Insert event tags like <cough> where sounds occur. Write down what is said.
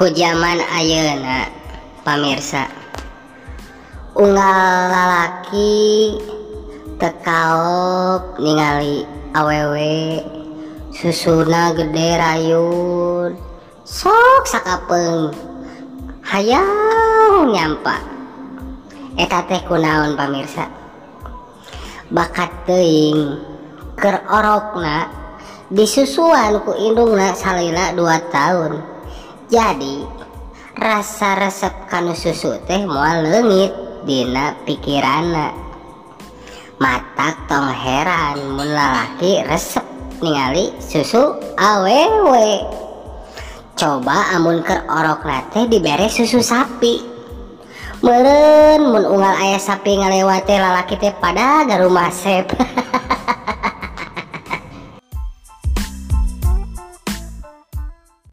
kujaman ayeuna pamirsa. Unggal lalaki tekaop ningali awewe susuna gede rayun sok sakapeng hayang nyampa. Eta teh kunaon pamirsa? Bakat teuing teing kerorokna disusuan ku indungna salila 2 tahun jadi rasa resep kanu susu teh moal leungit dina pikirana. Matak tong heran mun lalaki resep ningali susu awewe coba amun ker orok nate dibere susu sapi. Meren mun unggal ayah sapi ngalewate lalaki teh pada garumah sep <laughs>